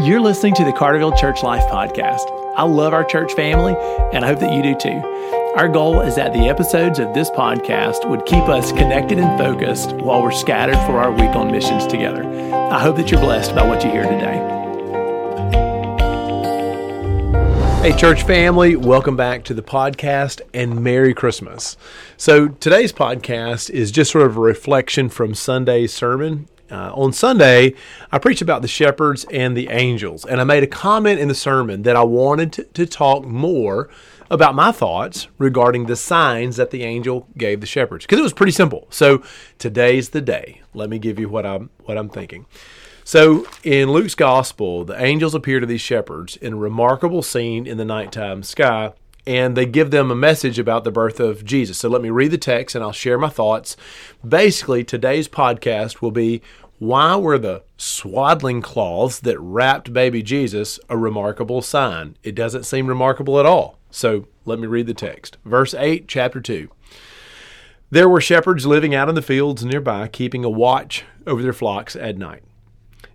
You're listening to the Carterville Church Life Podcast. I love our church family, and I hope that you do too. Our goal is that the episodes of this podcast would keep us connected and focused while we're scattered for our week on missions together. I hope that you're blessed by what you hear today. Hey, church family, welcome back to the podcast and Merry Christmas. So, today's podcast is just sort of a reflection from Sunday's sermon. Uh, on Sunday, I preached about the shepherds and the angels, and I made a comment in the sermon that I wanted to, to talk more about my thoughts regarding the signs that the angel gave the shepherds because it was pretty simple. So, today's the day. Let me give you what I'm what I'm thinking. So in Luke's gospel, the angels appear to these shepherds in a remarkable scene in the nighttime sky, and they give them a message about the birth of Jesus. So let me read the text and I'll share my thoughts. Basically, today's podcast will be why were the swaddling cloths that wrapped baby Jesus a remarkable sign? It doesn't seem remarkable at all. So let me read the text. Verse 8, chapter 2. There were shepherds living out in the fields nearby, keeping a watch over their flocks at night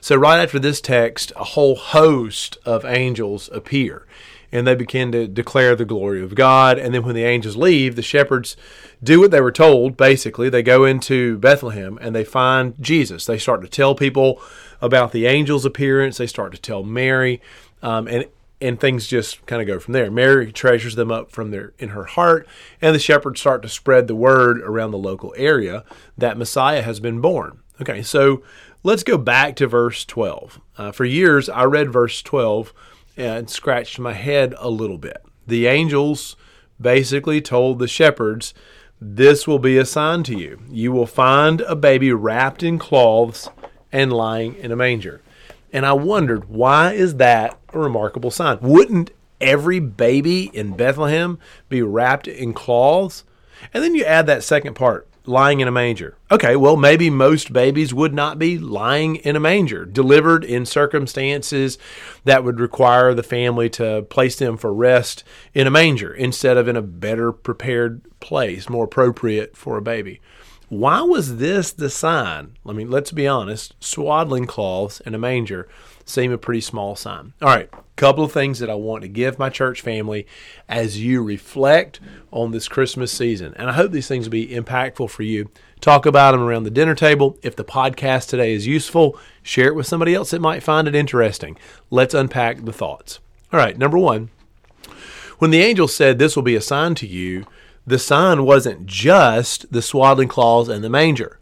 So, right after this text, a whole host of angels appear and they begin to declare the glory of God. And then when the angels leave, the shepherds do what they were told. Basically, they go into Bethlehem and they find Jesus. They start to tell people about the angel's appearance. They start to tell Mary, um, and and things just kind of go from there. Mary treasures them up from their in her heart, and the shepherds start to spread the word around the local area that Messiah has been born. Okay, so Let's go back to verse 12. Uh, for years, I read verse 12 and scratched my head a little bit. The angels basically told the shepherds, This will be a sign to you. You will find a baby wrapped in cloths and lying in a manger. And I wondered, why is that a remarkable sign? Wouldn't every baby in Bethlehem be wrapped in cloths? And then you add that second part lying in a manger. Okay, well, maybe most babies would not be lying in a manger, delivered in circumstances that would require the family to place them for rest in a manger instead of in a better prepared place, more appropriate for a baby. Why was this the sign? I mean, let's be honest swaddling cloths in a manger seem a pretty small sign. All right, couple of things that I want to give my church family as you reflect on this Christmas season. And I hope these things will be impactful for you. Talk about them around the dinner table. If the podcast today is useful, share it with somebody else that might find it interesting. Let's unpack the thoughts. All right, number one, when the angel said, This will be a sign to you, the sign wasn't just the swaddling cloths and the manger.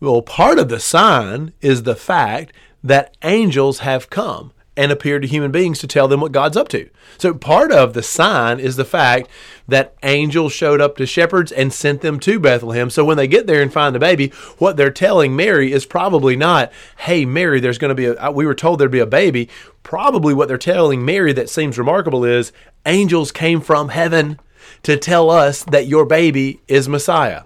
Well, part of the sign is the fact that angels have come and appeared to human beings to tell them what God's up to. So part of the sign is the fact that angels showed up to shepherds and sent them to Bethlehem. So when they get there and find the baby, what they're telling Mary is probably not, "Hey Mary, there's going to be a we were told there'd be a baby." Probably what they're telling Mary that seems remarkable is angels came from heaven to tell us that your baby is Messiah.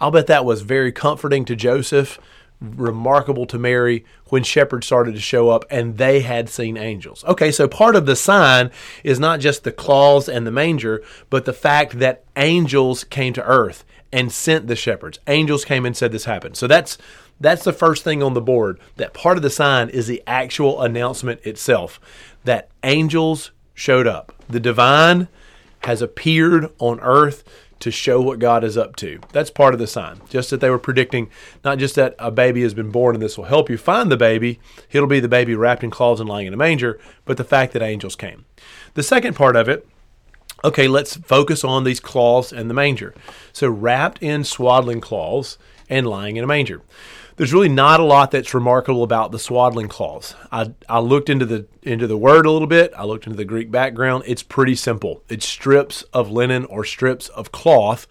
I'll bet that was very comforting to Joseph remarkable to Mary when shepherds started to show up and they had seen angels. Okay, so part of the sign is not just the claws and the manger, but the fact that angels came to earth and sent the shepherds. Angels came and said this happened. So that's that's the first thing on the board. That part of the sign is the actual announcement itself that angels showed up. The divine has appeared on earth to show what God is up to. That's part of the sign. Just that they were predicting not just that a baby has been born and this will help you find the baby, it'll be the baby wrapped in cloths and lying in a manger, but the fact that angels came. The second part of it, okay, let's focus on these cloths and the manger. So wrapped in swaddling cloths and lying in a manger there's really not a lot that's remarkable about the swaddling cloths. I, I looked into the into the word a little bit. I looked into the Greek background. It's pretty simple. It's strips of linen or strips of cloth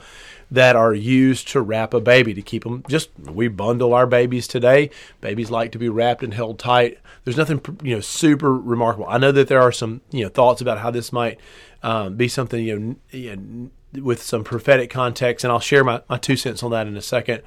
that are used to wrap a baby to keep them just we bundle our babies today babies like to be wrapped and held tight there's nothing you know super remarkable i know that there are some you know thoughts about how this might um, be something you know, you know with some prophetic context and i'll share my, my two cents on that in a second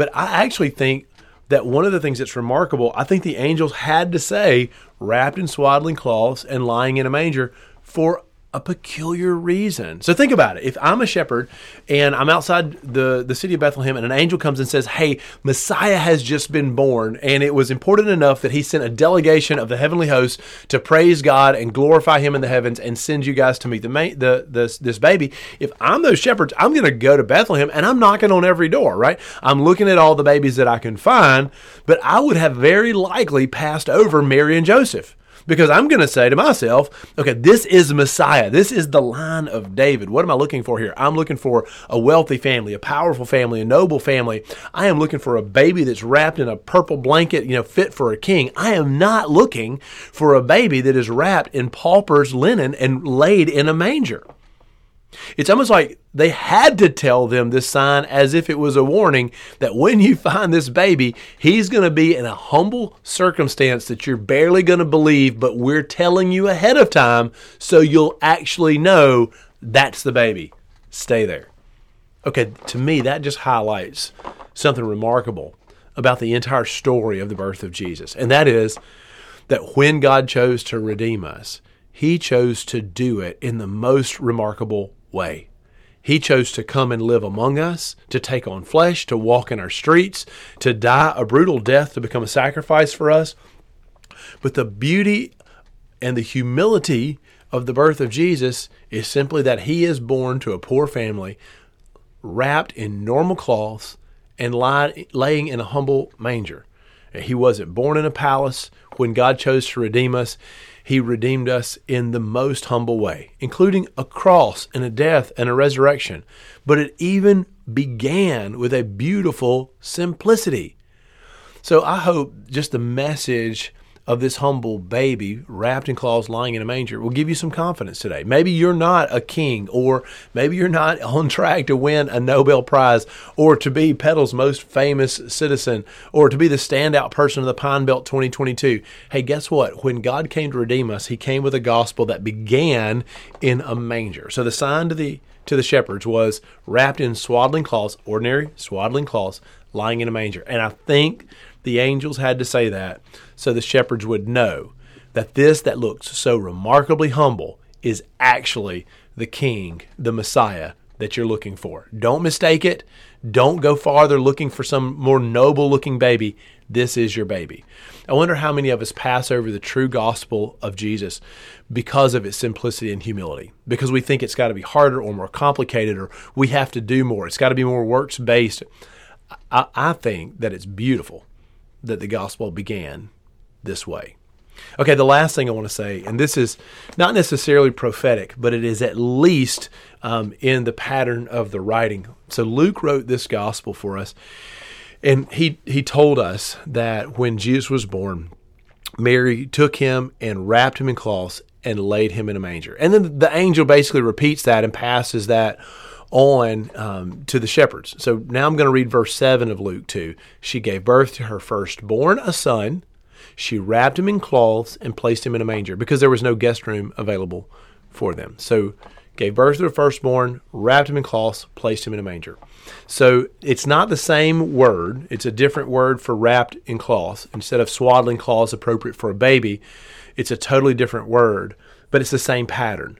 but i actually think that one of the things that's remarkable i think the angels had to say wrapped in swaddling cloths and lying in a manger for a peculiar reason. So think about it. If I'm a shepherd and I'm outside the, the city of Bethlehem and an angel comes and says, Hey, Messiah has just been born, and it was important enough that he sent a delegation of the heavenly host to praise God and glorify him in the heavens and send you guys to meet the, the this, this baby. If I'm those shepherds, I'm going to go to Bethlehem and I'm knocking on every door, right? I'm looking at all the babies that I can find, but I would have very likely passed over Mary and Joseph because I'm going to say to myself, okay, this is Messiah. This is the line of David. What am I looking for here? I'm looking for a wealthy family, a powerful family, a noble family. I am looking for a baby that's wrapped in a purple blanket, you know, fit for a king. I am not looking for a baby that is wrapped in pauper's linen and laid in a manger. It's almost like they had to tell them this sign as if it was a warning that when you find this baby, he's going to be in a humble circumstance that you're barely going to believe, but we're telling you ahead of time so you'll actually know that's the baby. Stay there. Okay, to me, that just highlights something remarkable about the entire story of the birth of Jesus, and that is that when God chose to redeem us, he chose to do it in the most remarkable way. He chose to come and live among us, to take on flesh, to walk in our streets, to die a brutal death, to become a sacrifice for us. But the beauty and the humility of the birth of Jesus is simply that he is born to a poor family, wrapped in normal cloths, and laying in a humble manger. He wasn't born in a palace. When God chose to redeem us, he redeemed us in the most humble way, including a cross and a death and a resurrection. But it even began with a beautiful simplicity. So I hope just the message of this humble baby wrapped in cloths lying in a manger will give you some confidence today. Maybe you're not a king, or maybe you're not on track to win a Nobel Prize, or to be Petal's most famous citizen, or to be the standout person of the Pine Belt 2022. Hey, guess what? When God came to redeem us, He came with a gospel that began in a manger. So the sign to the to the shepherds was wrapped in swaddling cloths, ordinary swaddling cloths, lying in a manger. And I think the angels had to say that so the shepherds would know that this that looks so remarkably humble is actually the king, the Messiah that you're looking for. Don't mistake it. Don't go farther looking for some more noble looking baby. This is your baby. I wonder how many of us pass over the true gospel of Jesus because of its simplicity and humility, because we think it's got to be harder or more complicated or we have to do more. It's got to be more works based. I, I think that it's beautiful that the gospel began this way. Okay, the last thing I want to say, and this is not necessarily prophetic, but it is at least um, in the pattern of the writing. So Luke wrote this gospel for us, and he he told us that when Jesus was born, Mary took him and wrapped him in cloths and laid him in a manger. And then the angel basically repeats that and passes that on um, to the shepherds. So now I'm going to read verse 7 of Luke 2. She gave birth to her firstborn, a son. She wrapped him in cloths and placed him in a manger because there was no guest room available for them. So gave birth to the firstborn, wrapped him in cloths, placed him in a manger. So it's not the same word. It's a different word for wrapped in cloths. Instead of swaddling cloths appropriate for a baby, it's a totally different word, but it's the same pattern.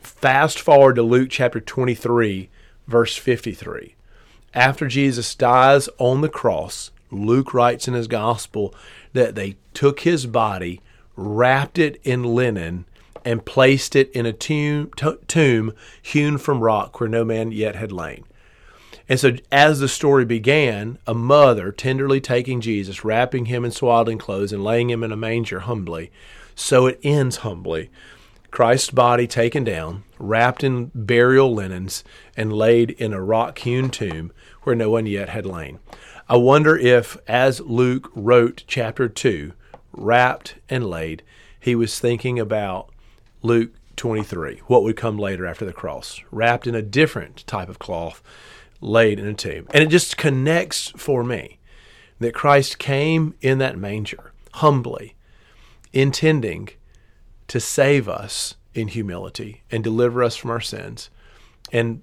Fast forward to Luke chapter 23, verse 53. After Jesus dies on the cross, Luke writes in his gospel that they took his body, wrapped it in linen, and placed it in a tomb, tomb hewn from rock where no man yet had lain. And so, as the story began, a mother tenderly taking Jesus, wrapping him in swaddling clothes, and laying him in a manger humbly, so it ends humbly Christ's body taken down, wrapped in burial linens, and laid in a rock hewn tomb where no one yet had lain. I wonder if, as Luke wrote chapter 2, wrapped and laid, he was thinking about Luke 23, what would come later after the cross, wrapped in a different type of cloth, laid in a tomb. And it just connects for me that Christ came in that manger humbly, intending to save us in humility and deliver us from our sins. And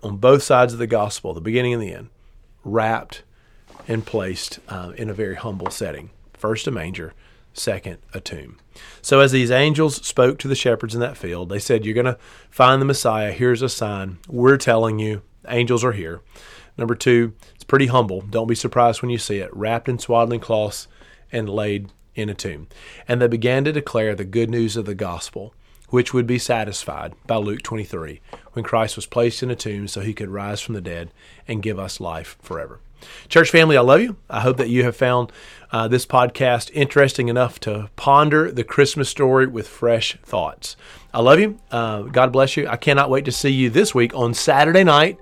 on both sides of the gospel, the beginning and the end, wrapped and placed uh, in a very humble setting. First, a manger, second, a tomb. So, as these angels spoke to the shepherds in that field, they said, You're going to find the Messiah. Here's a sign. We're telling you, angels are here. Number two, it's pretty humble. Don't be surprised when you see it, wrapped in swaddling cloths and laid in a tomb. And they began to declare the good news of the gospel, which would be satisfied by Luke 23, when Christ was placed in a tomb so he could rise from the dead and give us life forever. Church family, I love you. I hope that you have found uh, this podcast interesting enough to ponder the Christmas story with fresh thoughts. I love you. Uh, God bless you. I cannot wait to see you this week on Saturday night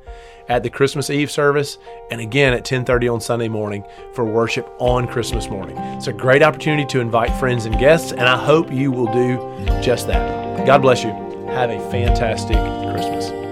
at the Christmas Eve service and again at 10:30 on Sunday morning for worship on Christmas morning. It's a great opportunity to invite friends and guests and I hope you will do just that. God bless you. Have a fantastic Christmas.